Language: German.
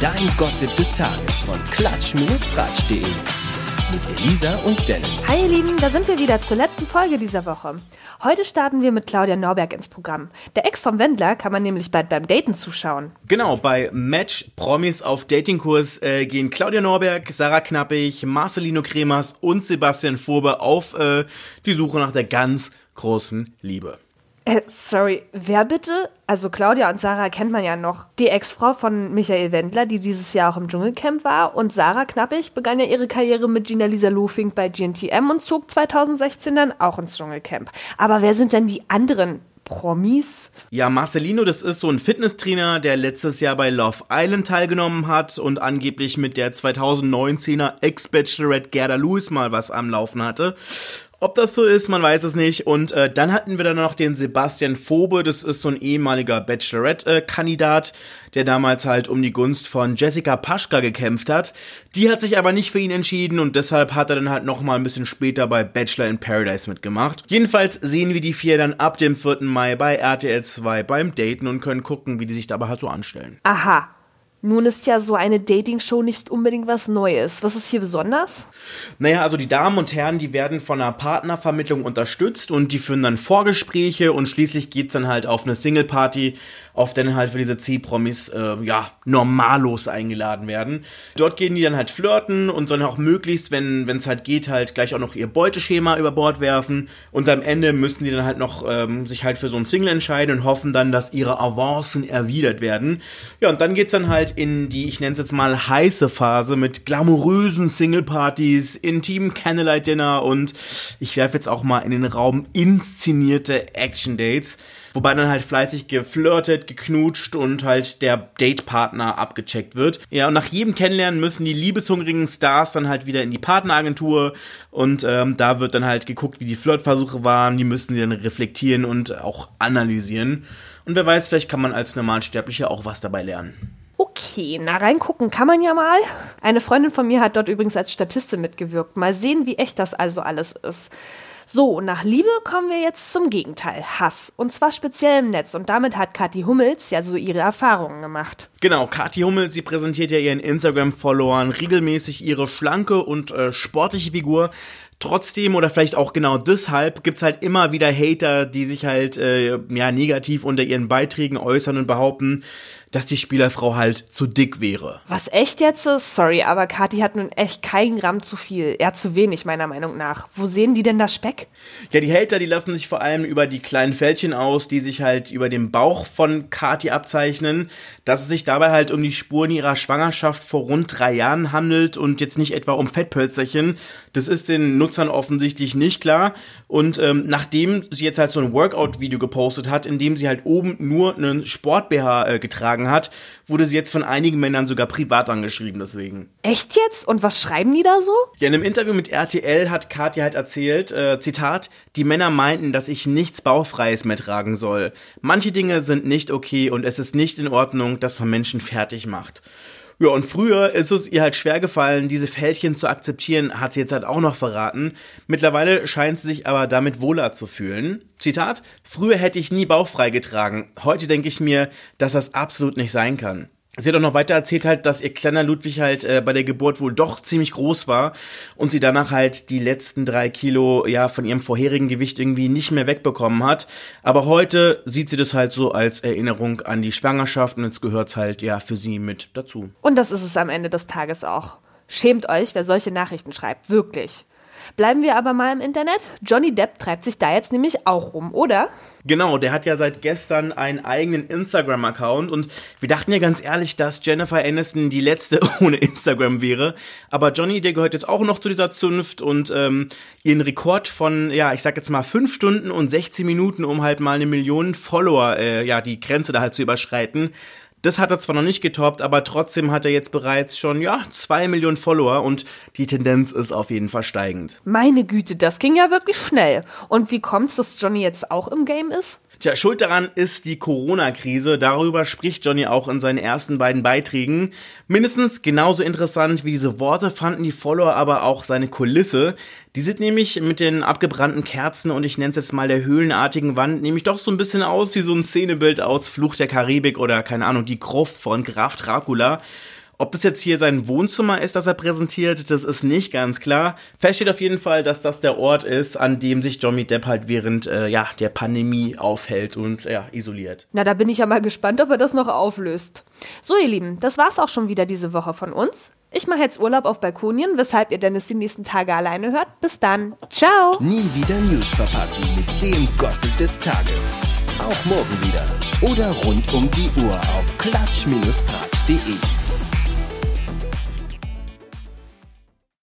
Dein Gossip des Tages von klatsch-tratsch.de mit Elisa und Dennis. Hi ihr Lieben, da sind wir wieder zur letzten Folge dieser Woche. Heute starten wir mit Claudia Norberg ins Programm. Der Ex vom Wendler kann man nämlich bald beim Daten zuschauen. Genau, bei Match Promis auf Datingkurs äh, gehen Claudia Norberg, Sarah Knappig, Marcelino Kremers und Sebastian Furbe auf äh, die Suche nach der ganz großen Liebe. Äh, sorry, wer bitte? Also Claudia und Sarah kennt man ja noch. Die Ex-Frau von Michael Wendler, die dieses Jahr auch im Dschungelcamp war. Und Sarah Knappig begann ja ihre Karriere mit Gina Lisa Lofink bei GNTM und zog 2016 dann auch ins Dschungelcamp. Aber wer sind denn die anderen Promis? Ja, Marcelino, das ist so ein Fitnesstrainer, der letztes Jahr bei Love Island teilgenommen hat und angeblich mit der 2019er Ex-Bachelorette Gerda Lewis mal was am Laufen hatte. Ob das so ist, man weiß es nicht. Und äh, dann hatten wir dann noch den Sebastian Fobe, das ist so ein ehemaliger Bachelorette-Kandidat, der damals halt um die Gunst von Jessica Paschka gekämpft hat. Die hat sich aber nicht für ihn entschieden und deshalb hat er dann halt noch mal ein bisschen später bei Bachelor in Paradise mitgemacht. Jedenfalls sehen wir die vier dann ab dem 4. Mai bei RTL 2 beim Daten und können gucken, wie die sich dabei halt so anstellen. Aha. Nun ist ja so eine Dating-Show nicht unbedingt was Neues. Was ist hier besonders? Naja, also die Damen und Herren, die werden von einer Partnervermittlung unterstützt und die führen dann Vorgespräche und schließlich geht's dann halt auf eine Single-Party, auf der dann halt für diese C-Promis, äh, ja, normallos eingeladen werden. Dort gehen die dann halt flirten und sollen auch möglichst, wenn es halt geht, halt gleich auch noch ihr Beuteschema über Bord werfen und am Ende müssen die dann halt noch ähm, sich halt für so ein Single entscheiden und hoffen dann, dass ihre Avancen erwidert werden. Ja, und dann geht's dann halt in die, ich nenne es jetzt mal heiße Phase mit glamourösen Single-Partys, intimen Candlelight-Dinner und ich werfe jetzt auch mal in den Raum inszenierte Action-Dates. Wobei dann halt fleißig geflirtet, geknutscht und halt der Datepartner abgecheckt wird. Ja, und nach jedem Kennenlernen müssen die liebeshungrigen Stars dann halt wieder in die Partneragentur und ähm, da wird dann halt geguckt, wie die Flirtversuche waren. Die müssen sie dann reflektieren und auch analysieren. Und wer weiß, vielleicht kann man als Normalsterblicher auch was dabei lernen. Okay, na reingucken kann man ja mal. Eine Freundin von mir hat dort übrigens als Statistin mitgewirkt. Mal sehen, wie echt das also alles ist. So, nach Liebe kommen wir jetzt zum Gegenteil, Hass. Und zwar speziell im Netz. Und damit hat Kathi Hummels ja so ihre Erfahrungen gemacht. Genau, Kathi Hummels, sie präsentiert ja ihren Instagram-Followern regelmäßig ihre schlanke und äh, sportliche Figur. Trotzdem oder vielleicht auch genau deshalb gibt's halt immer wieder Hater, die sich halt äh, ja negativ unter ihren Beiträgen äußern und behaupten, dass die Spielerfrau halt zu dick wäre. Was echt jetzt ist? Sorry, aber Kathi hat nun echt kein Gramm zu viel. Eher zu wenig, meiner Meinung nach. Wo sehen die denn das Speck? Ja, die Hater, die lassen sich vor allem über die kleinen Fältchen aus, die sich halt über den Bauch von Kathi abzeichnen, dass es sich dabei halt um die Spuren ihrer Schwangerschaft vor rund drei Jahren handelt und jetzt nicht etwa um Fettpölzerchen. Das ist den Nutzern offensichtlich nicht klar. Und ähm, nachdem sie jetzt halt so ein Workout-Video gepostet hat, in dem sie halt oben nur einen Sport-BH äh, getragen hat, wurde sie jetzt von einigen Männern sogar privat angeschrieben deswegen. Echt jetzt? Und was schreiben die da so? Ja, in einem Interview mit RTL hat Katja halt erzählt, äh, Zitat, die Männer meinten, dass ich nichts Bauchfreies mehr tragen soll. Manche Dinge sind nicht okay und es ist nicht in Ordnung, dass man Menschen fertig macht. Ja, und früher ist es ihr halt schwer gefallen, diese Fältchen zu akzeptieren, hat sie jetzt halt auch noch verraten. Mittlerweile scheint sie sich aber damit wohler zu fühlen. Zitat, früher hätte ich nie bauchfrei getragen. Heute denke ich mir, dass das absolut nicht sein kann. Sie hat auch noch weiter erzählt halt, dass ihr kleiner Ludwig halt äh, bei der Geburt wohl doch ziemlich groß war und sie danach halt die letzten drei Kilo ja von ihrem vorherigen Gewicht irgendwie nicht mehr wegbekommen hat. Aber heute sieht sie das halt so als Erinnerung an die Schwangerschaft und jetzt gehört's halt ja für sie mit dazu. Und das ist es am Ende des Tages auch. Schämt euch, wer solche Nachrichten schreibt, wirklich. Bleiben wir aber mal im Internet. Johnny Depp treibt sich da jetzt nämlich auch rum, oder? Genau, der hat ja seit gestern einen eigenen Instagram-Account und wir dachten ja ganz ehrlich, dass Jennifer Aniston die letzte ohne Instagram wäre. Aber Johnny, der gehört jetzt auch noch zu dieser Zunft und ähm, ihren Rekord von, ja, ich sag jetzt mal fünf Stunden und 16 Minuten, um halt mal eine Million Follower, äh, ja, die Grenze da halt zu überschreiten, das hat er zwar noch nicht getoppt, aber trotzdem hat er jetzt bereits schon, ja, zwei Millionen Follower und die Tendenz ist auf jeden Fall steigend. Meine Güte, das ging ja wirklich schnell. Und wie kommt's, dass Johnny jetzt auch im Game ist? Tja, schuld daran ist die Corona-Krise. Darüber spricht Johnny auch in seinen ersten beiden Beiträgen. Mindestens genauso interessant wie diese Worte fanden die Follower aber auch seine Kulisse. Die sieht nämlich mit den abgebrannten Kerzen und ich nenne es jetzt mal der höhlenartigen Wand nämlich doch so ein bisschen aus wie so ein Szenebild aus Fluch der Karibik oder keine Ahnung, die Gruft von Graf Dracula. Ob das jetzt hier sein Wohnzimmer ist, das er präsentiert, das ist nicht ganz klar. Fest steht auf jeden Fall, dass das der Ort ist, an dem sich Johnny Depp halt während äh, ja, der Pandemie aufhält und ja, isoliert. Na, da bin ich ja mal gespannt, ob er das noch auflöst. So, ihr Lieben, das war's auch schon wieder diese Woche von uns. Ich mache jetzt Urlaub auf Balkonien, weshalb ihr Dennis die nächsten Tage alleine hört. Bis dann. Ciao. Nie wieder News verpassen mit dem Gossip des Tages. Auch morgen wieder. Oder rund um die Uhr auf klatsch-tratsch.de.